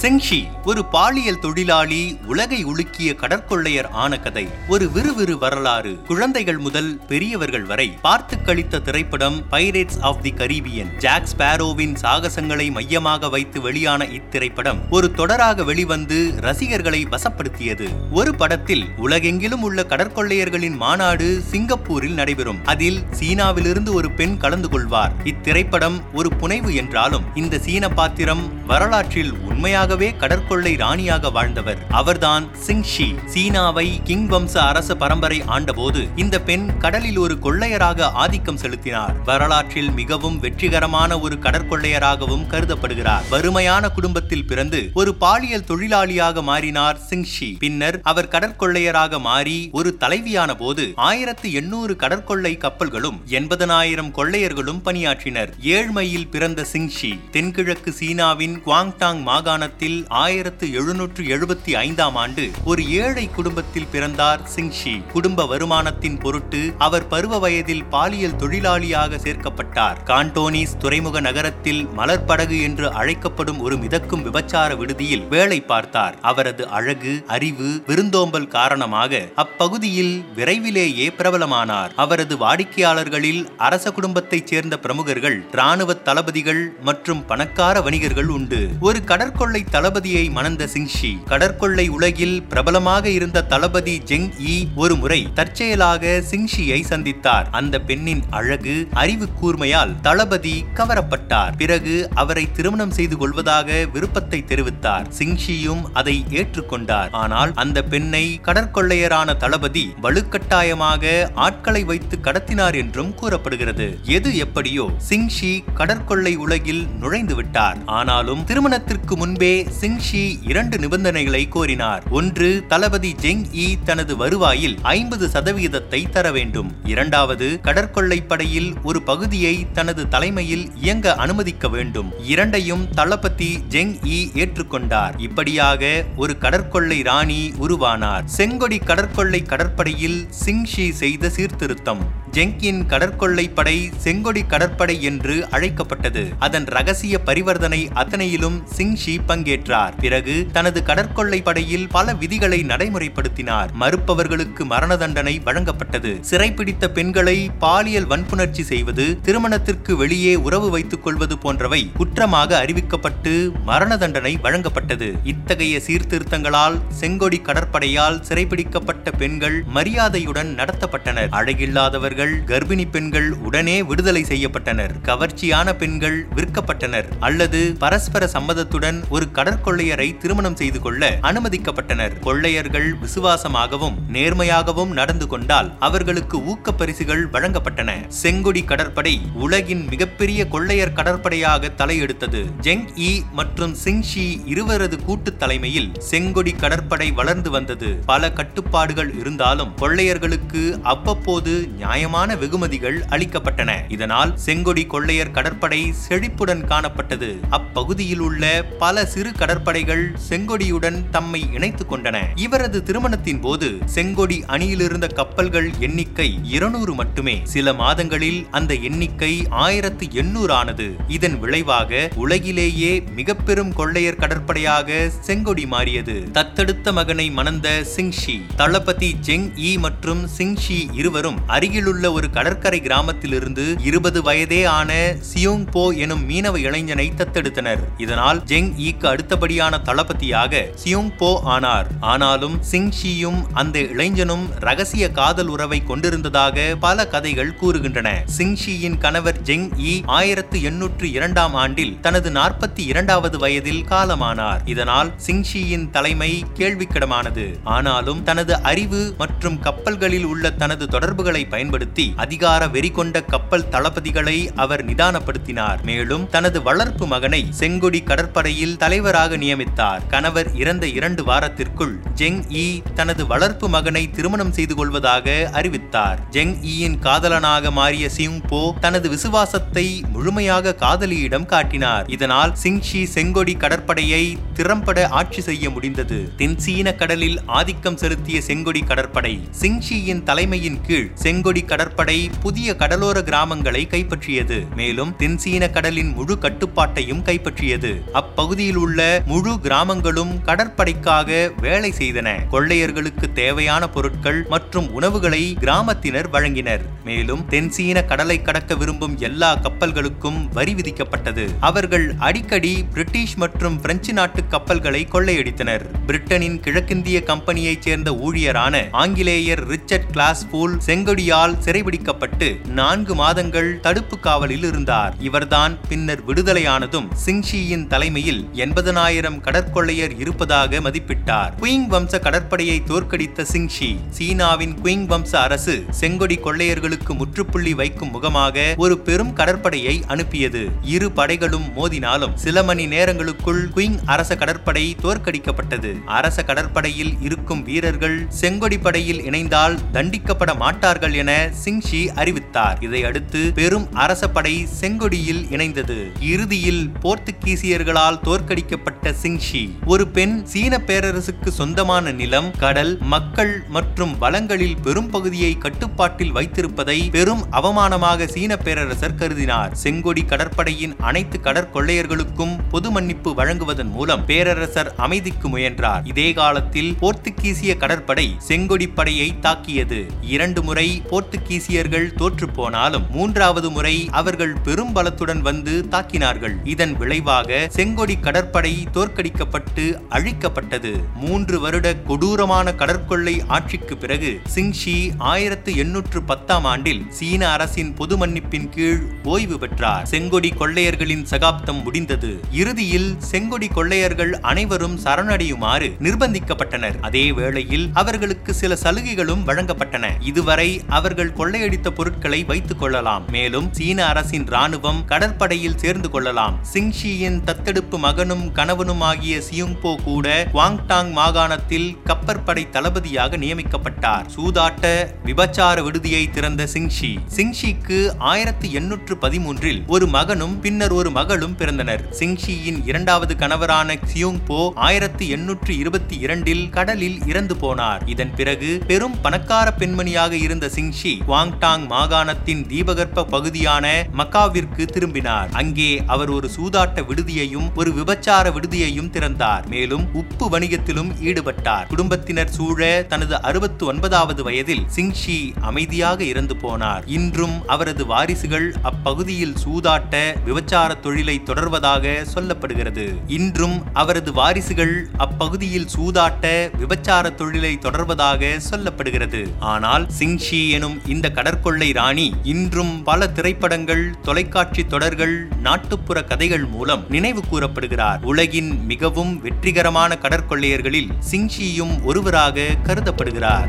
செங்ஷி ஒரு பாலியல் தொழிலாளி உலகை உலுக்கிய கடற்கொள்ளையர் ஆன கதை. ஒரு விறுவிறு வரலாறு. குழந்தைகள் முதல் பெரியவர்கள் வரை பார்த்து கழித்த திரைப்படம் Pirates of the Caribbean Jack ஸ்பேரோவின் சாகசங்களை மையமாக வைத்து வெளியான இத்திரைப்படம் ஒரு தொடராக வெளிவந்து ரசிகர்களை வசப்படுத்தியது. ஒரு படத்தில் உலகெங்கிலும் உள்ள கடற்கொள்ளையர்களின் மாநாடு சிங்கப்பூரில் நடைபெறும். அதில் சீனாவிலிருந்து ஒரு பெண் கலந்து கொள்வார். இத்திரைப்படம் ஒரு புனைவு என்றாலும் இந்த சீன பாத்திரம் வரலாற்றில் உண்மையாக உண்மையாகவே கடற்கொள்ளை ராணியாக வாழ்ந்தவர். அவர்தான் சிங்ஷி. சீனாவை கிங் வம்ச அரச பரம்பரை ஆண்டபோது இந்த பெண் கடலில் ஒரு கொள்ளையராக ஆதிக்கம் செலுத்தினார். வரலாற்றில் மிகவும் வெற்றிகரமான ஒரு கடற்கொள்ளையராகவும் கருதப்படுகிறார். வறுமையான குடும்பத்தில் பிறந்து ஒரு பாலியல் தொழிலாளியாக மாறினார் சிங்ஷி. பின்னர் அவர் கடற்கொள்ளையராக மாறி ஒரு தலைவியான போது ஆயிரத்து எண்ணூறு கடற்கொள்ளை கப்பல்களும் எண்பதனாயிரம் கொள்ளையர்களும் பணியாற்றினர். ஏழ்மையில் பிறந்த சிங்ஷி. தென்கிழக்கு சீனாவின் குவாங்டாங் மாகாணத்தில் ஆயிரத்து எழுநூற்று எழுபத்தி ஐந்தாம் ஆண்டு ஒரு ஏழை குடும்பத்தில் பிறந்தார் சிங்ஷி. குடும்ப வருமானத்தின் பொருட்டு அவர் பருவ வயதில் பாலியல் தொழிலாளியாக சேர்க்கப்பட்டார். கான்டோனிஸ் துறைமுக நகரத்தில் மலர்படகு என்று அழைக்கப்படும் ஒரு மிதக்கும் விபச்சார விடுதியில் வேலை பார்த்தார். அவரது அழகு அறிவு விருந்தோம்பல் காரணமாக அப்பகுதியில் விரைவிலேயே பிரபலமானார். அவரது வாடிக்கையாளர்களில் அரச குடும்பத்தைச் சேர்ந்த பிரமுகர்கள் ராணுவ தளபதிகள் மற்றும் பணக்கார வணிகர்கள் உண்டு. ஒரு கடற்கொள்ளை தளபதியை மணந்த சிங்ஷி கடற்கொள்ளை உலகில் பிரபலமாக இருந்த தளபதி ஜெங் ஈ ஒரு முறை தற்செயலாக சிங்ஷியை சந்தித்தார். அந்த பெண்ணின் அழகு அறிவு கூர்மையால் தளபதி கவரப்பட்டார். பிறகு அவரை திருமணம் செய்து கொள்வதாக விருப்பத்தை தெரிவித்தார். சிங்ஷியும் அதை ஏற்றுக்கொண்டார். ஆனால் அந்த பெண்ணை கடற்கொள்ளையரான தளபதி வலுக்கட்டாயமாக ஆட்களை வைத்து கடத்தினார் என்றும் கூறப்படுகிறது. எது எப்படியோ சிங்ஷி கடற்கொள்ளை உலகில் நுழைந்து விட்டார். ஆனாலும் திருமணத்திற்கு முன்பே சிங்ஷி இரண்டு நிபந்தனைகளை கோரினார். ஒன்று தளபதி ஜெங் இ தனது வருவாயில் ஐம்பது சதவீதத்தை தர வேண்டும். இரண்டாவது கடற்கொள்ளை படையில் ஒரு பகுதியை தனது தலைமையில் இயங்க அனுமதிக்க வேண்டும். இரண்டையும் தளபதி ஜெங் இ ஏற்றுக்கொண்டார். இப்படியாக ஒரு கடற்கொள்ளை ராணி உருவானார். செங்கொடி கடற்கொள்ளை கடற்படையில் சிங்ஷி செய்த சீர்திருத்தம். ஜெங்கின் கடற்கொள்ளை படை செங்கொடி கடற்படை என்று அழைக்கப்பட்டது. அதன் ரகசிய பரிவர்த்தனை அத்தனையிலும் சிங்ஷி பங்கேற்றார். பிறகு தனது கடற்கொள்ளை படையில் பல விதிகளை நடைமுறைப்படுத்தினார். மறுப்பவர்களுக்கு மரண தண்டனை வழங்கப்பட்டது. சிறைப்பிடித்த பெண்களை பாலியல் வன்புணர்ச்சி செய்வது திருமணத்திற்கு வெளியே உறவு வைத்துக் கொள்வது போன்றவை குற்றமாக அறிவிக்கப்பட்டு மரண தண்டனை வழங்கப்பட்டது. இத்தகைய சீர்திருத்தங்களால் செங்கொடி கடற்படையால் சிறைப்பிடிக்கப்பட்ட பெண்கள் மரியாதையுடன் நடத்தப்பட்டனர். அழகில்லாதவர்கள் கர்ப்பிணி பெண்கள் உடனே விடுதலை செய்யப்பட்டனர். கவர்ச்சியான பெண்கள் விற்கப்பட்டனர். அல்லது பரஸ்பர சம்மதத்துடன் ஒரு கடற்கொள்ளையரை திருமணம் செய்து கொள்ள அனுமதிக்கப்பட்டனர். கொள்ளையர்கள் விசுவாசமாகவும் நேர்மையாகவும் நடந்து கொண்டால் அவர்களுக்கு ஊக்க பரிசுகள் வழங்கப்பட்டன. செங்கொடி கடற்படை உலகின் மிகப்பெரிய கொள்ளையர் கடற்படையாக தலையெடுத்தது. ஜெங் இ மற்றும் சிங்ஷி இருவரது கூட்டு தலைமையில் செங்கொடி கடற்படை வளர்ந்து வந்தது. பல கட்டுப்பாடுகள் இருந்தாலும் கொள்ளையர்களுக்கு அவ்வப்போது நியாயமான வெகுமதிகள் அளிக்கப்பட்டன. இதனால் செங்கொடி கொள்ளையர் கடற்படை செழிப்புடன் காணப்பட்டது. அப்பகுதியில் உள்ள பல சிறு கடற்படைகள் செங்கொடியுடன் தம்மை இணைத்துக் கொண்டன. இவரது திருமணத்தின் போது செங்கொடி அணியில் இருந்த கப்பல்கள் எண்ணிக்கை இருநூறு மட்டுமே. சில மாதங்களில் அந்த எண்ணிக்கை ஆயிரத்து எண்ணூறு ஆனது. இதன் விளைவாக உலகிலேயே மிக பெரும் கொள்ளையர் கடற்படையாக செங்கொடி மாறியது. தத்தெடுத்த மகனை மணந்த சிங்ஷி தளபதி ஜெங் இ மற்றும் சிங்ஷி இருவரும் அருகிலுள்ள ஒரு கடற்கரை கிராமத்திலிருந்து இருபது வயதே ஆன சியோங் போ எனும் மீனவ இளைஞனை தத்தெடுத்தனர். இதனால் ஜெங் ஈக்கு அடுத்தபடியான தளபதியாக சியோங் போ ஆனார். ஆனாலும் சிங்ஷியும் அந்த இளைஞனும் ரகசிய காதல் உறவை கொண்டிருந்ததாக பல கதைகள் கூறுகின்றன. சிங்ஷியின் கணவர் ஜெங் ஈ ஆயிரத்து எண்ணூற்று இரண்டாம் ஆண்டில் தனது நாற்பத்தி இரண்டாவது வயதில் காலமானார். இதனால் சிங்ஷியின் தலைமை கேள்விக்கிடமானது. ஆனாலும் தனது அறிவு மற்றும் கப்பல்களில் உள்ள தனது தொடர்புகளை பயன்படுத்தி அதிகார வெறி கொண்ட கப்பல் தளபதிகளை அவர் நிதானப்படுத்தினார். மேலும் தனது வளர்ப்பு மகனை செங்கொடி கடற்படையில் தலைவராக நியமித்தார். கணவர் இறந்த இரண்டு வாரத்திற்குள் ஜெங் இ தனது வளர்ப்பு மகனை திருமணம் செய்து கொள்வதாக அறிவித்தார். ஜெங் ஈயின் காதலனாக மாறிய சிங் போ தனது விசுவாசத்தை முழுமையாக காதலியிடம் காட்டினார். இதனால் சிங்ஷி செங்கொடி கடற்படையை திறம்பட ஆட்சி செய்ய முடிந்தது. தென்சீன கடலில் ஆதிக்கம் செலுத்திய செங்கொடி கடற்படை சிங்ஷியின் தலைமையின் கீழ் செங்கொடி கடற்படை புதிய கடலோர கிராமங்களை கைப்பற்றியது. மேலும் தென்சீன கடலின் முழு கட்டுப்பாட்டையும் கைப்பற்றியது. அப்பகுதியில் உள்ள முழு கிராமங்களும் கடற்படைக்காக வேலை செய்தன. கொள்ளையர்களுக்கு தேவையான பொருட்கள் மற்றும் உணவுகளை கிராமத்தினர் வழங்கினர். மேலும் தென்சீன கடலை கடக்க விரும்பும் எல்லா கப்பல்களுக்கும் வரி விதிக்கப்பட்டது. அவர்கள் அடிக்கடி பிரிட்டிஷ் மற்றும் பிரெஞ்சு நாட்டு கப்பல்களை கொள்ளையடித்தனர். பிரிட்டனின் கிழக்கிந்திய கம்பெனியைச் சேர்ந்த ஊழியரான ஆங்கிலேயர் ரிச்சர்ட் கிளாஸ்பூல் செங்கொடியால் சிறைபிடிக்கப்பட்டு நான்கு மாதங்கள் தடுப்பு காவலில் இருந்தார். இவர்தான் பின்னர் விடுதலையானதும் சிங்ஷியின் தலைமையில் எண்பதனாயிரம் கடற்கொள்ளையர் இருப்பதாக மதிப்பிட்டார். குயிங் வம்ச கடற்படையை தோற்கடித்த சிங்ஷி சீனாவின் குயிங் வம்ச அரசு செங்கொடி கொள்ளையர்களுக்கு முற்றுப்புள்ளி வைக்கும் முகமாக ஒரு பெரும் கடற்படையை அனுப்பியது. இரு படைகளும் மோதினாலும் சில மணி நேரங்களுக்குள் குயிங் அரச கடற்படை தோற்கடிக்கப்பட்டது. அரச கடற்படையில் இருக்கும் வீரர்கள் செங்கொடி படையில் இணைந்தால் தண்டிக்கப்பட மாட்டார்கள் என சிங்ஷி அறிவித்தார். இதையடுத்து பெரும் அரசப்படை செங்கொடியில் இணைந்தது. இறுதியில் போர்த்துகீசியர்களால் தோற்கடிக்கப்பட்ட சிங்ஷி ஒரு பெண் சீன பேரரசுக்கு சொந்தமான நிலம் கடல் மக்கள் மற்றும் வளங்களில் பெரும் பகுதியை கட்டுப்பாட்டில் வைத்திருப்பதை பெரும் அவமானமாக சீன பேரரசர் கருதினார். செங்கொடி கடற்படையின் அனைத்து கடற்கொள்ளையர்களுக்கும் பொது மன்னிப்பு வழங்குவதன் மூலம் பேரரசர் அமைதிக்கு முயன்றார். இதே காலத்தில் போர்த்துகீசிய கடற்படை செங்கொடி படையை தாக்கியது. இரண்டு முறை போர்த்துகீசியர்கள் தோற்றுப்போனாலும் மூன்றாவது முறை அவர்கள் பெரும் பலத்துடன் வந்து தாக்கினார்கள். இதன் விளைவாக செங்கொடி கடற்படை தோற்கடிக்கப்பட்டு அழிக்கப்பட்டது. மூன்று வருட கொடூரமான கடற்கொள்ளை ஆட்சிக்கு பிறகு சிங்ஷி ஆயிரத்து எண்ணூற்று பத்தாம் ஆண்டில் சீன அரசின் பொது மன்னிப்பின் கீழ் ஓய்வு பெற்றார். செங்கொடி கொள்ளையர்களின் சகாப்தம் முடிந்தது. இறுதியில் செங்கொடி கொள்ளையர்கள் அனைவரும் சரணடையுமாறு நிர்பந்திக்கப்பட்டனர். அதே வேளையில் அவர்களுக்கு சில சலுகைகளும் வழங்கப்பட்டன. இதுவரை அவர்கள் கொள்ளையடித்த பொருட்களை வைத்துக் கொள்ளலாம். மேலும் சீன அரசின் ராணுவம் கடற்படையில் சேர்ந்து கொள்ளலாம். சிங்ஷியின் தத்தெடுப்பு மகனும் கணவனும் ஆகிய சியுங்போ கூட குவாங்டாங் மாகாணத்தில் கப்பற்படை தளபதியாக நியமிக்கப்பட்டார். சூதாட்ட விபச்சார விடுதியை திறந்த சிங்ஷி. சிங்ஷிக்கு ஆயிரத்தி எண்ணூற்று பதிமூன்றில் ஒரு மகனும் பின்னர் ஒரு மகளும் பிறந்தனர். சிங்ஷியின் இரண்டாவது கணவரான சியோங்போ ஆயிரத்தி எண்ணூற்று இருபத்தி இரண்டில் கடலில் இறந்து போனார். இதன் பிறகு பெரும் பணக்கார பெண்மணியாக இருந்த சிங்ஷி குவாங்டாங் மாகாணத்தின் தீபகற்ப பகுதியான மக்காவிற்கு திரும்பினார். அங்கே அவர் ஒரு சூதாட்ட விடுதியையும் ஒரு விபச்சார விடுதியையும் திறந்தார். மேலும் உப்பு வணிகத்திலும் ஈடுபட்டார். குடும்பத்தினர் சூழ தனது அறுபத்து ஒன்பதாவது வயதில் சிங்ஷி அமைதியாக இறந்து போனார். இன்றும் அவரது வாரிசுகள் அப்பகுதியில் சூதாட்ட விபச்சார தொழிலை தொடர்வதாக சொல்லப்படுகிறது. இன்றும் அவரது வாரிசுகள் அப்பகுதியில் சூதாட்ட விபச்சார தொழிலை தொடர்வதாக சொல்லப்படுகிறது. ஆனால் சிங்ஷி எனும் இந்த கடற்கொள்ளை ராணி இன்றும் பல திரைப்படங்கள் தொலைக்காட்சி தொடர்கள் நாட்டுப்புற கதைகள் மூலம் நினைவு கூறப்படுகிறார். உலகின் மிகவும் வெற்றிகரமான கடற்கொள்ளையர்களில் சிங்ஷியும் ஒருவராக கருதப்படுகிறார்.